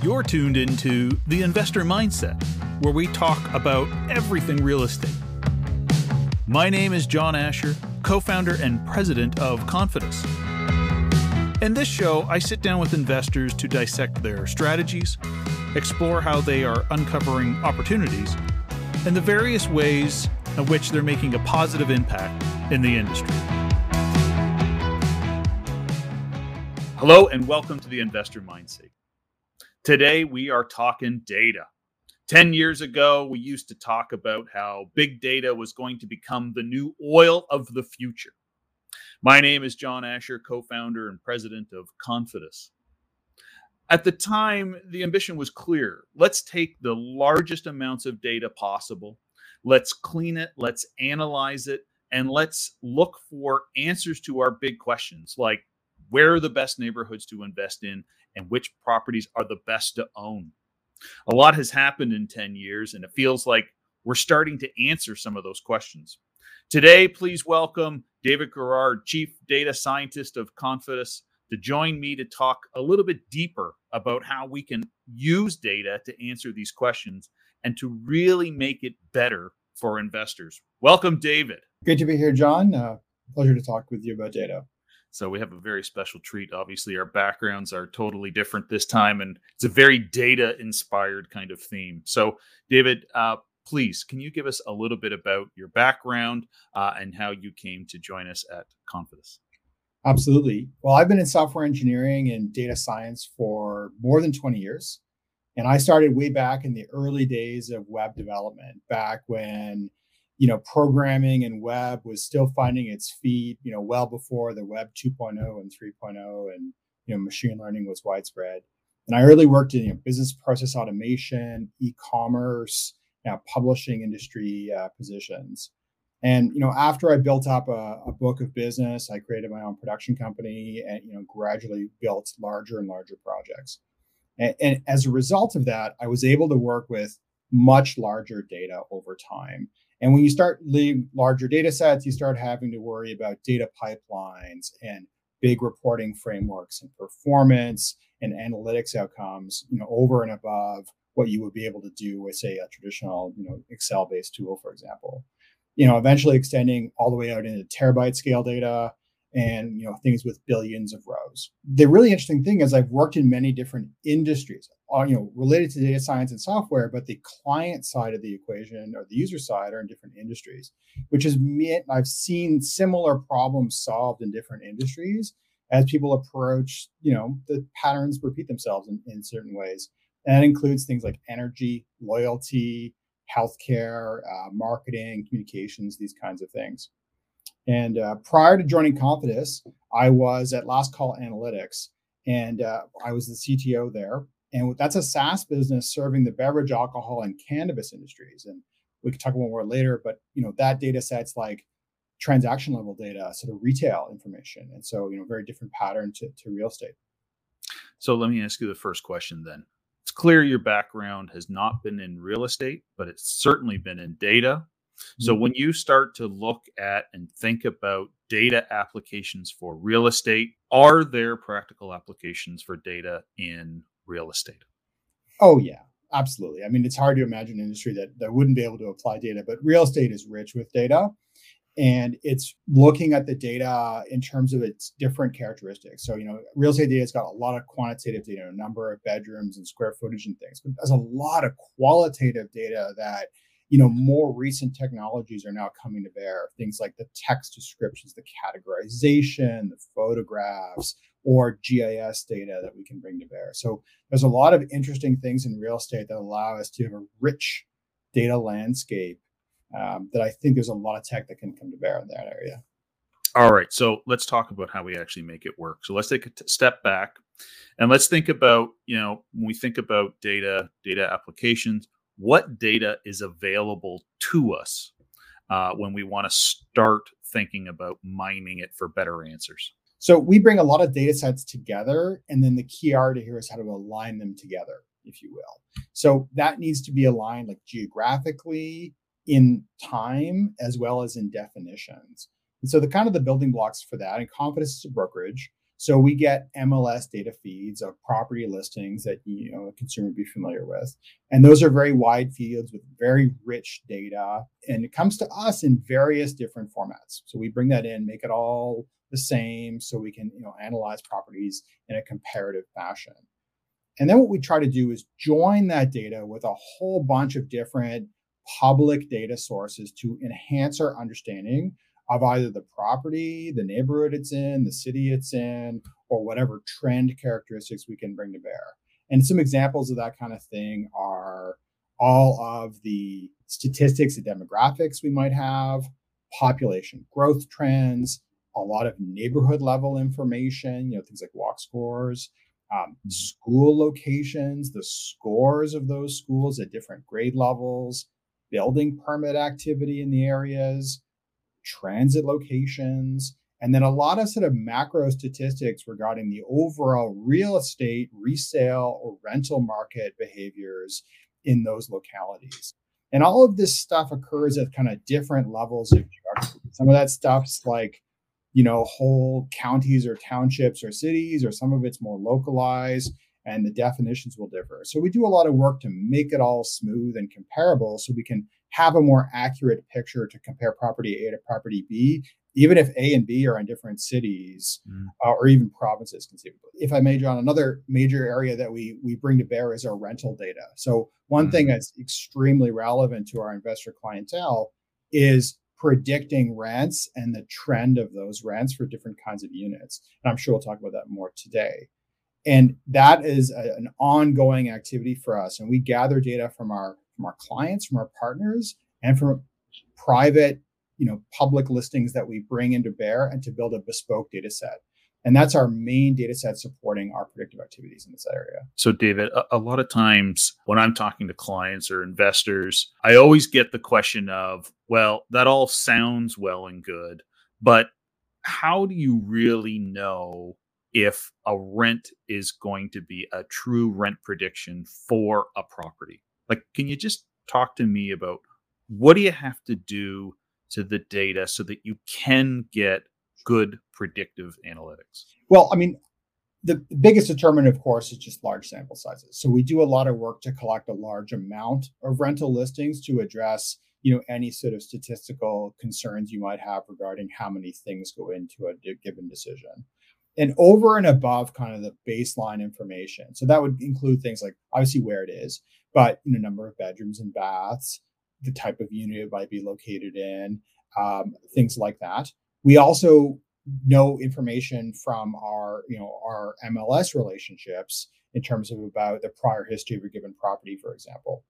You're tuned into The Investor Mindset, where we talk about everything real estate. My name is John Asher, co founder and president of Konfidis. In this show, I sit down with investors to dissect their strategies, explore how they are uncovering opportunities, and the various ways in which they're making a positive impact in the industry. Hello, and welcome to the Investor Mindset. Today, we are talking data. 10 years ago, we used to talk about how big data was going to become the new oil of the future. My name is John Asher, co founder and president of Konfidis. At the time, the ambition was clear. Let's take the largest amounts of data possible, let's clean it, let's analyze it, and let's look for answers to our big questions like where are the best neighborhoods to invest in and which properties are the best to own. A lot has happened in 10 years, and it feels like we're starting to answer some of those questions. Today, please welcome David Garrard, Chief Data Scientist of Konfidis, to join me to talk a little bit deeper about how we can use data to answer these questions and to really make it better for investors. Welcome, David. Good to be here, John. Uh, pleasure to talk with you about data. So we have a very special treat. Obviously, our backgrounds are totally different this time, and it's a very data-inspired kind of theme. So, David, uh, please, can you give us a little bit about your background uh, and how you came to join us at Konfidis? Absolutely. Well, I've been in software engineering and data science for more than 20 years. And I started way back in the early days of web development, back when you know, programming and web was still finding its feet, you know, well before the web 2.0 and 3.0 and, you know, machine learning was widespread. And I early worked in you know, business process automation, e-commerce, publishing industry uh, positions. And, you know, after I built up a, a book of business, I created my own production company and, you know, gradually built larger and larger projects. And, and as a result of that, I was able to work with much larger data over time and when you start leading larger data sets, you start having to worry about data pipelines and big reporting frameworks and performance and analytics outcomes, you know, over and above what you would be able to do with, say, a traditional, you know, Excel-based tool, for example. You know, eventually extending all the way out into terabyte scale data, and you know things with billions of rows. The really interesting thing is I've worked in many different industries, uh, you know, related to data science and software, but the client side of the equation or the user side are in different industries, which is meant I've seen similar problems solved in different industries as people approach, you know, the patterns repeat themselves in, in certain ways. And that includes things like energy, loyalty, healthcare, uh, marketing, communications, these kinds of things. And uh, prior to joining Konfidis, I was at Last Call Analytics, and uh, I was the CTO there. And that's a SaaS business serving the beverage, alcohol, and cannabis industries. And we could talk about more later, but you know that data sets like transaction level data, sort of retail information, and so you know very different pattern to, to real estate. So let me ask you the first question then. It's clear your background has not been in real estate, but it's certainly been in data so mm-hmm. when you start to look at and think about data applications for real estate, are there practical applications for data in real estate? Oh yeah, absolutely. I mean, it's hard to imagine an industry that that wouldn't be able to apply data, but real estate is rich with data. And it's looking at the data in terms of its different characteristics. So, you know, real estate data has got a lot of quantitative data, a number of bedrooms and square footage and things, but there's a lot of qualitative data that you know more recent technologies are now coming to bear. Things like the text descriptions the categorization the photographs or gis data that we can bring to bear. So there's a lot of interesting things in real estate that allow us to have a rich data landscape um, that i think there's a lot of tech that can come to bear in that area. All right so let's talk about how we actually make it work. So let's take a t- step back and let's think about you know when we think about data data applications what data is available to us uh, when we want to start thinking about mining it for better answers? So we bring a lot of data sets together, and then the key art here is how to align them together, if you will. So that needs to be aligned like geographically, in time, as well as in definitions. And so the kind of the building blocks for that, and Konfidis is a brokerage. So we get MLS data feeds of property listings that you know a consumer would be familiar with, and those are very wide fields with very rich data, and it comes to us in various different formats. So we bring that in, make it all the same, so we can you know analyze properties in a comparative fashion. And then what we try to do is join that data with a whole bunch of different public data sources to enhance our understanding of either the property, the neighborhood it's in, the city it's in, or whatever trend characteristics we can bring to bear. And some examples of that kind of thing are all of the statistics and demographics we might have, population growth trends, a lot of neighborhood level information, you know, things like walk scores, um, mm-hmm. school locations, the scores of those schools at different grade levels, building permit activity in the areas, transit locations, and then a lot of sort of macro statistics regarding the overall real estate resale or rental market behaviors in those localities. And all of this stuff occurs at kind of different levels of geography. Some of that stuff's like, you know, whole counties or townships or cities, or some of it's more localized and the definitions will differ. So we do a lot of work to make it all smooth and comparable so we can have a more accurate picture to compare property A to property B, even if A and B are in different cities mm. uh, or even provinces conceivably. If I may, John, another major area that we we bring to bear is our rental data. So one mm. thing that's extremely relevant to our investor clientele is predicting rents and the trend of those rents for different kinds of units. And I'm sure we'll talk about that more today. And that is a, an ongoing activity for us. And we gather data from our from our clients, from our partners, and from private, you know, public listings that we bring into bear and to build a bespoke data set. And that's our main data set supporting our predictive activities in this area. So, David, a, a, lot of times when I'm talking to clients or investors, I always get the question of, well, that all sounds well and good, but how do you really know if a rent is going to be a true rent prediction for a property? Like, can you just talk to me about what do you have to do to the data so that you can get good predictive analytics? Well, I mean, the biggest determinant, of course, is just large sample sizes. So we do a lot of work to collect a large amount of rental listings to address, you know, any sort of statistical concerns you might have regarding how many things go into a given decision and over and above kind of the baseline information. So that would include things like obviously where it is, but you know, number of bedrooms and baths, the type of unit it might be located in, um, things like that. We also know information from our you know our MLS relationships in terms of about the prior history of a given property, for example.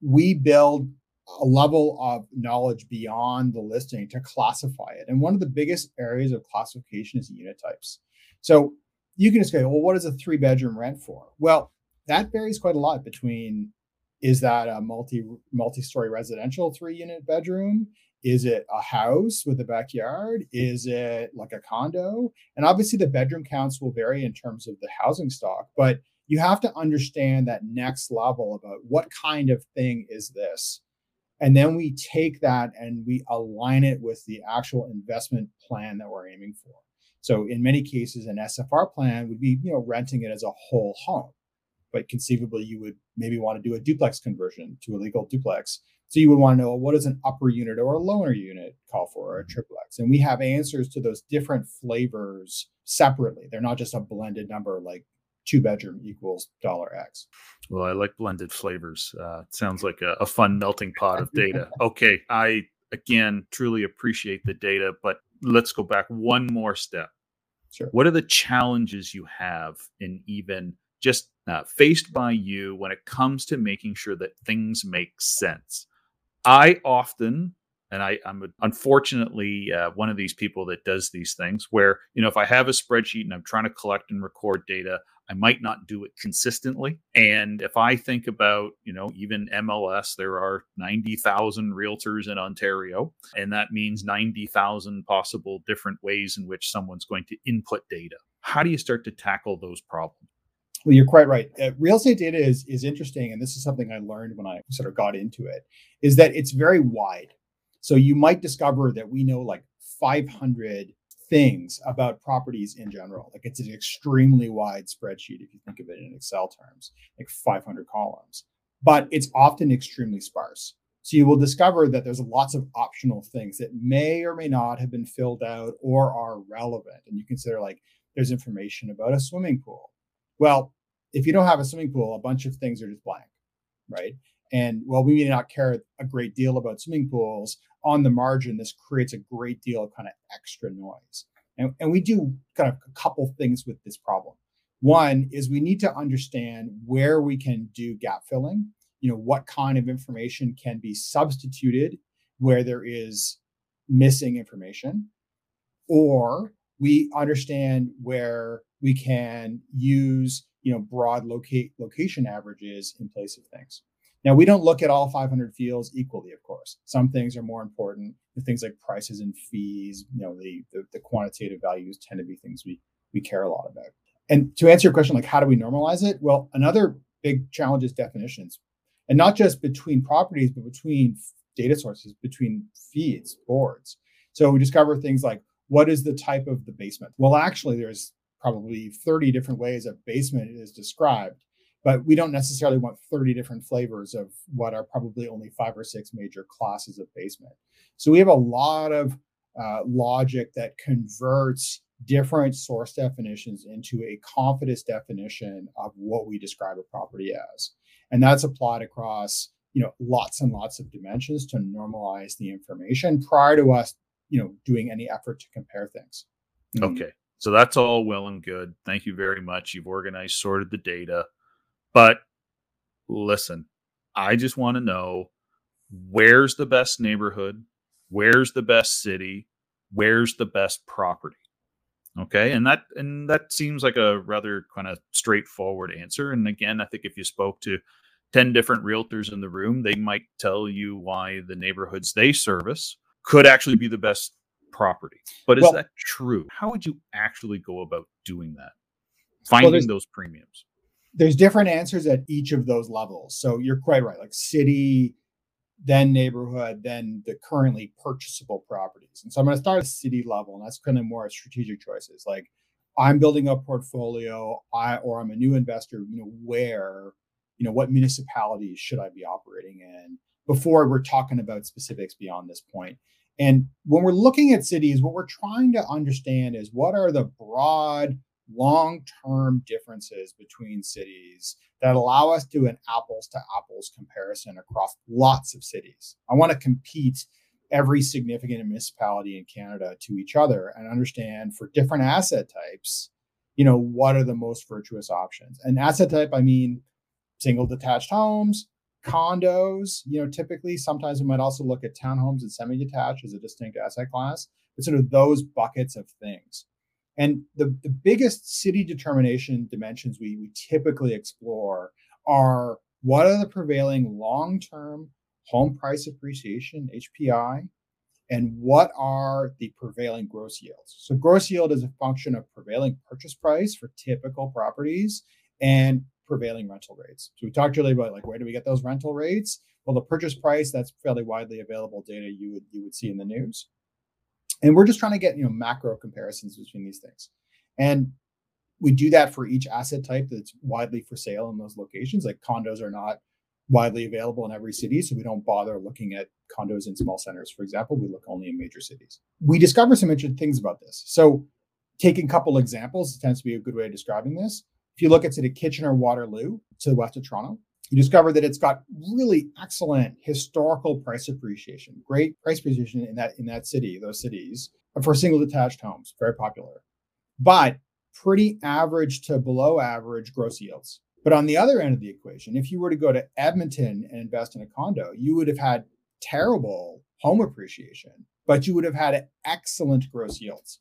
We build a level of knowledge beyond the listing to classify it. And one of the biggest areas of classification is unit types. So you can just go, well, what is a three bedroom rent for? Well, that varies quite a lot between is that a multi multi story residential three unit bedroom? Is it a house with a backyard? Is it like a condo? And obviously, the bedroom counts will vary in terms of the housing stock, but you have to understand that next level about what kind of thing is this. And then we take that and we align it with the actual investment plan that we're aiming for. So in many cases, an SFR plan would be, you know, renting it as a whole home. But conceivably, you would maybe want to do a duplex conversion to a legal duplex. So you would want to know what does an upper unit or a lower unit call for, or a mm-hmm. triplex? And we have answers to those different flavors separately. They're not just a blended number like two bedroom equals dollar X. Well, I like blended flavors. Uh, it sounds like a, a fun melting pot of data. okay, I again truly appreciate the data, but let's go back one more step. Sure. What are the challenges you have in even just uh, faced by you when it comes to making sure that things make sense? I often, and I, am unfortunately uh, one of these people that does these things where, you know, if I have a spreadsheet and I'm trying to collect and record data, I might not do it consistently. And if I think about, you know, even MLS, there are 90,000 realtors in Ontario, and that means 90,000 possible different ways in which someone's going to input data. How do you start to tackle those problems? Well, you're quite right. Uh, real estate data is is interesting, and this is something I learned when I sort of got into it. Is that it's very wide. So you might discover that we know like 500 things about properties in general. Like it's an extremely wide spreadsheet if you think of it in Excel terms, like 500 columns, but it's often extremely sparse. So you will discover that there's lots of optional things that may or may not have been filled out or are relevant. And you consider like there's information about a swimming pool. Well, if you don't have a swimming pool, a bunch of things are just blank, right? And while we may not care a great deal about swimming pools, on the margin, this creates a great deal of kind of extra noise. And, and we do kind of a couple things with this problem. One is we need to understand where we can do gap filling. You know, what kind of information can be substituted where there is missing information, or we understand where we can use you know broad locate location averages in place of things. Now, we don't look at all 500 fields equally, of course. Some things are more important. Things like prices and fees, you know, the, the, the quantitative values tend to be things we we care a lot about. And to answer your question, like how do we normalize it? Well, another big challenge is definitions, and not just between properties, but between data sources, between feeds, boards. So we discover things like what is the type of the basement? Well, actually, there's probably 30 different ways a basement is described but we don't necessarily want 30 different flavors of what are probably only five or six major classes of basement. So we have a lot of uh, logic that converts different source definitions into a Konfidis definition of what we describe a property as. And that's applied across you know lots and lots of dimensions to normalize the information prior to us you know doing any effort to compare things. Mm. Okay. So that's all well and good. Thank you very much. You've organized, sorted the data. But listen, I just want to know where's the best neighborhood, where's the best city, where's the best property. Okay, and that and that seems like a rather kind of straightforward answer. And again, I think if you spoke to 10 different realtors in the room, they might tell you why the neighborhoods they service could actually be the best property. But is well, that true? How would you actually go about doing that? Finding well, those premiums there's different answers at each of those levels. So you're quite right, like city, then neighborhood, then the currently purchasable properties. And so I'm going to start at city level, and that's kind of more strategic choices. Like I'm building a portfolio, I or I'm a new investor. You know where, you know what municipalities should I be operating in before we're talking about specifics beyond this point. And when we're looking at cities, what we're trying to understand is what are the broad long term differences between cities that allow us to do an apples to apples comparison across lots of cities. I want to compete every significant municipality in Canada to each other and understand for different asset types, you know, what are the most virtuous options. And asset type, I mean single detached homes, condos, you know, typically sometimes we might also look at townhomes and semi-detached as a distinct asset class, but sort of those buckets of things. And the, the biggest city determination dimensions we, we typically explore are what are the prevailing long term home price appreciation, HPI, and what are the prevailing gross yields? So, gross yield is a function of prevailing purchase price for typical properties and prevailing rental rates. So, we talked earlier about like where do we get those rental rates? Well, the purchase price that's fairly widely available data you would you would see in the news. And we're just trying to get you know macro comparisons between these things. And we do that for each asset type that's widely for sale in those locations. Like condos are not widely available in every city, so we don't bother looking at condos in small centers, for example. We look only in major cities. We discover some interesting things about this. So, taking a couple examples tends to be a good way of describing this. If you look at city Kitchener Waterloo to the west of Toronto, you discover that it's got really excellent historical price appreciation, great price appreciation in that in that city, those cities for single detached homes, very popular, but pretty average to below average gross yields. But on the other end of the equation, if you were to go to Edmonton and invest in a condo, you would have had terrible home appreciation, but you would have had excellent gross yields.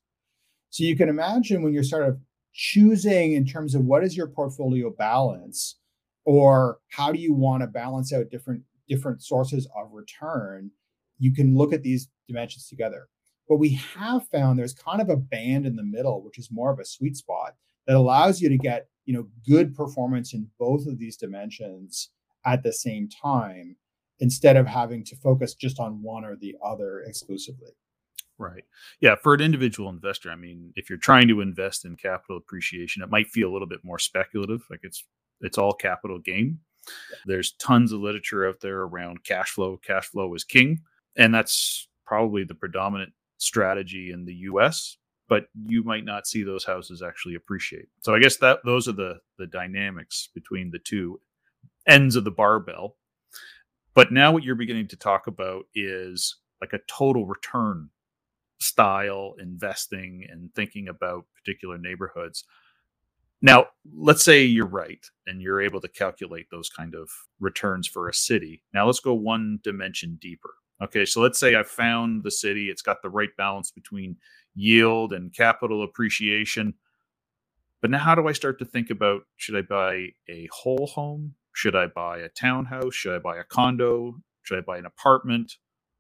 So you can imagine when you're sort of choosing in terms of what is your portfolio balance or how do you want to balance out different different sources of return you can look at these dimensions together. But we have found there's kind of a band in the middle which is more of a sweet spot that allows you to get you know good performance in both of these dimensions at the same time instead of having to focus just on one or the other exclusively Right. Yeah. For an individual investor, I mean, if you're trying to invest in capital appreciation, it might feel a little bit more speculative. Like it's it's all capital gain. There's tons of literature out there around cash flow. Cash flow is king, and that's probably the predominant strategy in the U.S. But you might not see those houses actually appreciate. So I guess that those are the the dynamics between the two ends of the barbell. But now what you're beginning to talk about is like a total return style investing and thinking about particular neighborhoods. Now, let's say you're right and you're able to calculate those kind of returns for a city. Now, let's go one dimension deeper. Okay, so let's say I found the city, it's got the right balance between yield and capital appreciation. But now, how do I start to think about should I buy a whole home? Should I buy a townhouse? Should I buy a condo? Should I buy an apartment?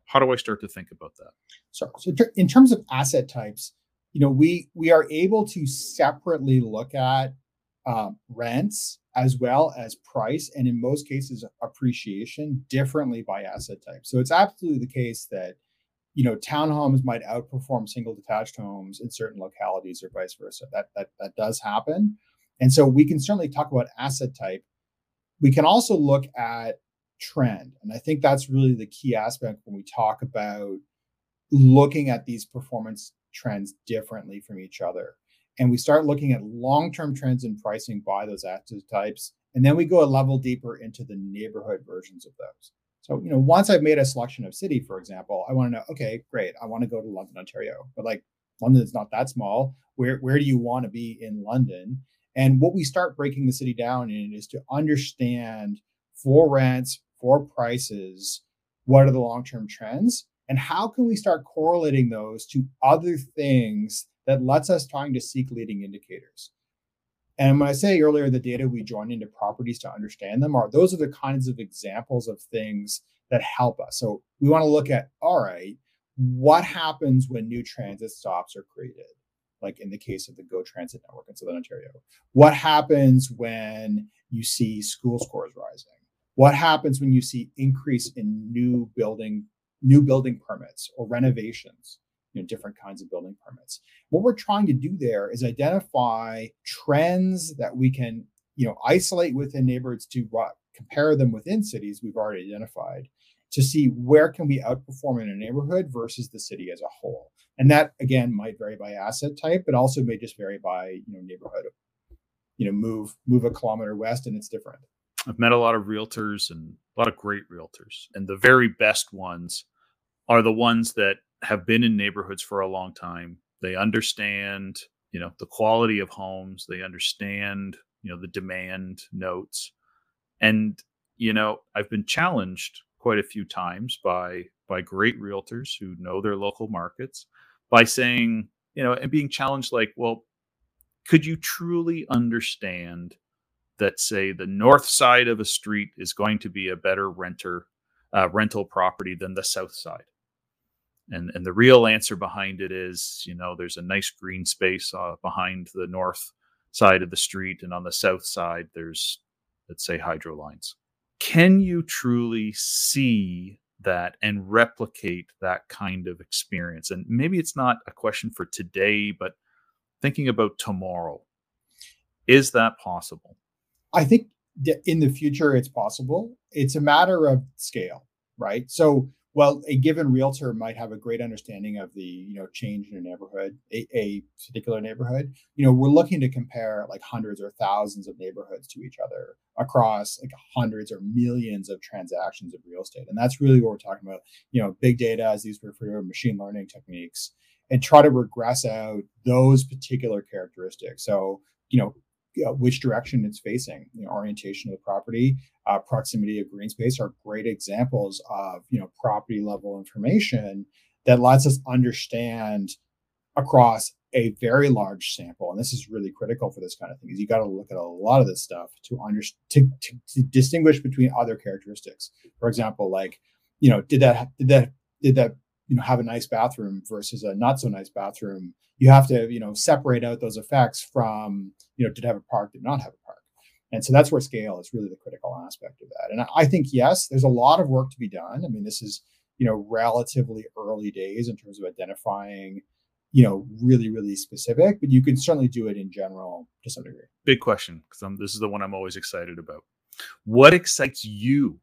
How do I start to think about that? So, so in terms of asset types, you know, we we are able to separately look at um, rents as well as price, and in most cases, appreciation differently by asset type. So it's absolutely the case that you know townhomes might outperform single detached homes in certain localities or vice versa. That that that does happen, and so we can certainly talk about asset type. We can also look at trend, and I think that's really the key aspect when we talk about looking at these performance trends differently from each other. And we start looking at long term trends in pricing by those asset types. And then we go a level deeper into the neighborhood versions of those. So, you know, once I've made a selection of city, for example, I want to know, okay, great, I want to go to London, Ontario. But like London is not that small. Where where do you want to be in London? And what we start breaking the city down in is to understand for rents, for prices, what are the long-term trends and how can we start correlating those to other things that lets us trying to seek leading indicators? And when I say earlier the data we join into properties to understand them are those are the kinds of examples of things that help us. So we want to look at all right, what happens when new transit stops are created? Like in the case of the Go Transit Network in Southern Ontario. What happens when you see school scores rising? What happens when you see increase in new building new building permits or renovations, you know, different kinds of building permits. What we're trying to do there is identify trends that we can, you know, isolate within neighborhoods to compare them within cities we've already identified to see where can we outperform in a neighborhood versus the city as a whole. And that again might vary by asset type, but also may just vary by, you know, neighborhood. You know, move move a kilometer west and it's different. I've met a lot of realtors and a lot of great realtors. And the very best ones are the ones that have been in neighborhoods for a long time. They understand, you know, the quality of homes, they understand, you know, the demand notes. And, you know, I've been challenged quite a few times by by great realtors who know their local markets by saying, you know, and being challenged like, well, could you truly understand that say the north side of a street is going to be a better renter uh, rental property than the south side. And and the real answer behind it is you know there's a nice green space uh, behind the north side of the street and on the south side there's let's say hydro lines. Can you truly see that and replicate that kind of experience? And maybe it's not a question for today but thinking about tomorrow is that possible I think in the future it's possible. It's a matter of scale, right? So, well, a given realtor might have a great understanding of the you know change in a neighborhood, a, a particular neighborhood. You know, we're looking to compare like hundreds or thousands of neighborhoods to each other across like hundreds or millions of transactions of real estate, and that's really what we're talking about. You know, big data, as these refer to, machine learning techniques, and try to regress out those particular characteristics. So, you know, which direction it's facing, you know, orientation of the property, uh, proximity of green space are great examples of you know property level information that lets us understand across a very large sample and this is really critical for this kind of thing is you got to look at a lot of this stuff to understand to, to, to, distinguish between other characteristics. For example like you know did that did that did that you know have a nice bathroom versus a not so nice bathroom you have to you know separate out those effects from you know did have a park did not have a park and so that's where scale is really the critical aspect of that and i think yes there's a lot of work to be done i mean this is you know, relatively early days in terms of identifying, you know, really, really specific, but you can certainly do it in general to some degree. Big question, because this is the one I'm always excited about. What excites you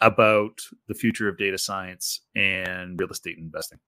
about the future of data science and real estate investing?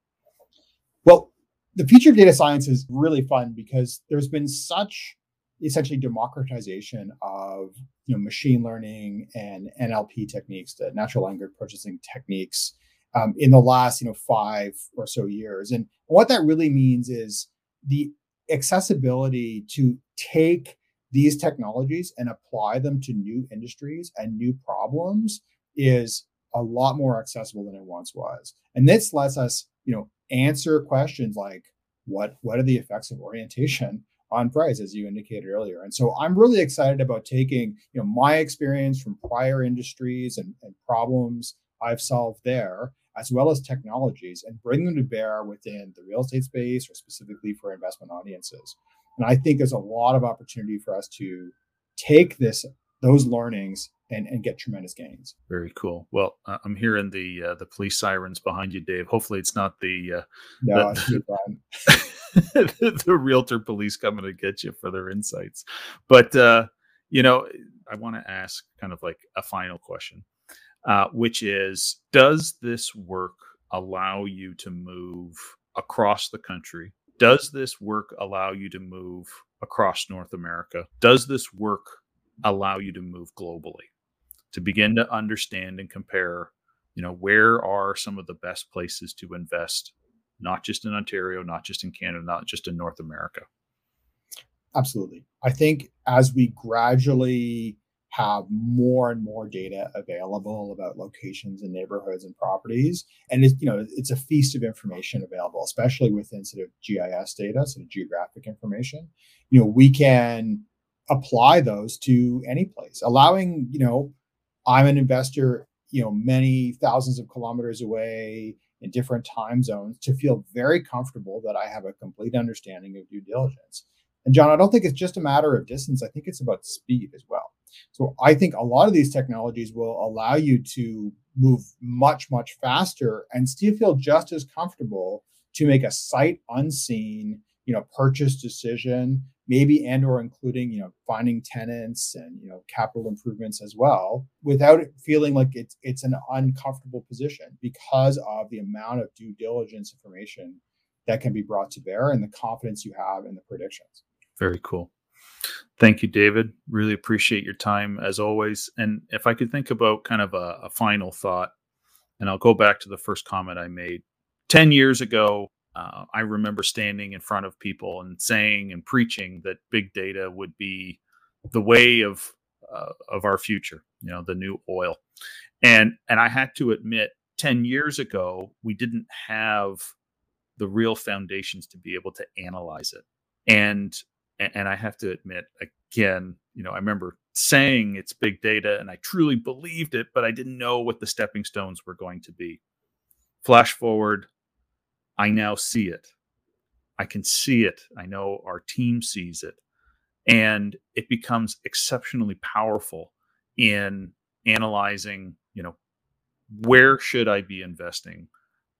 Well, the future of data science is really fun because there's been such essentially democratization of you know machine learning and NLP techniques, the natural language processing techniques, um, in the last you know five or so years. And what that really means is the accessibility to take these technologies and apply them to new industries and new problems is a lot more accessible than it once was. And this lets us, you know, answer questions like what what are the effects of orientation on price as you indicated earlier and so i'm really excited about taking you know my experience from prior industries and, and problems i've solved there as well as technologies and bring them to bear within the real estate space or specifically for investment audiences and i think there's a lot of opportunity for us to take this those learnings and, and get tremendous gains. Very cool. Well, uh, I'm hearing the uh, the police sirens behind you, Dave. Hopefully, it's not the uh, no, the, the, realtor police coming to get you for their insights. But uh, you know, I want to ask kind of like a final question, uh, which is: Does this work allow you to move across the country? Does this work allow you to move across North America? Does this work allow you to move globally? To begin to understand and compare you know where are some of the best places to invest not just in ontario not just in canada not just in north america? Absolutely. I think as we gradually have more and more data available about locations and neighborhoods and properties and it's you know it's a feast of information available especially within sort of gis data sort of geographic information you know we can apply those to any place. Allowing you know I'm an investor, you know, many thousands of kilometers away in different time zones to feel very comfortable that I have a complete understanding of due diligence. And John, I don't think it's just a matter of distance. I think it's about speed as well. So I think a lot of these technologies will allow you to move much, much faster and still feel just as comfortable to make a sight unseen, you know, purchase decision maybe and or including you know finding tenants and you know capital improvements as well without it feeling like it's it's an uncomfortable position because of the amount of due diligence information that can be brought to bear and the confidence you have in the predictions. Very cool. Thank you david. Really appreciate your time as always. And if i could think about kind of a, a final thought and i'll go back to the first comment i made. 10 years ago uh, I remember standing in front of people and saying and preaching that big data would be the way of uh, of our future, you know, the new oil. And and I had to admit, ten years ago, we didn't have the real foundations to be able to analyze it. And and I have to admit again, you know, I remember saying it's big data, and I truly believed it, but I didn't know what the stepping stones were going to be. Flash forward I now see it. I can see it. I know our team sees it. And it becomes exceptionally powerful in analyzing, you know, where should I be investing?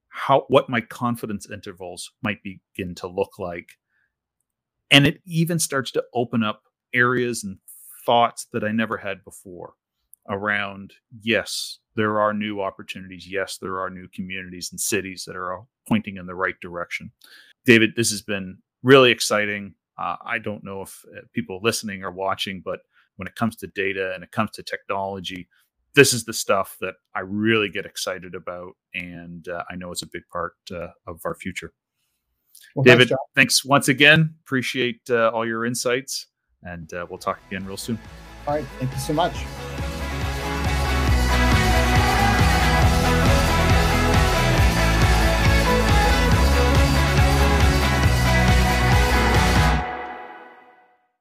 How what my confidence intervals might begin to look like. And it even starts to open up areas and thoughts that I never had before around yes, there are new opportunities. Yes, there are new communities and cities that are pointing in the right direction. David, this has been really exciting. Uh, I don't know if uh, people listening are watching, but when it comes to data and it comes to technology, this is the stuff that I really get excited about, and uh, I know it's a big part uh, of our future. Well, David, thanks, thanks, once again. Appreciate uh, all your insights, and uh, we'll talk again real soon. All right, thank you so much.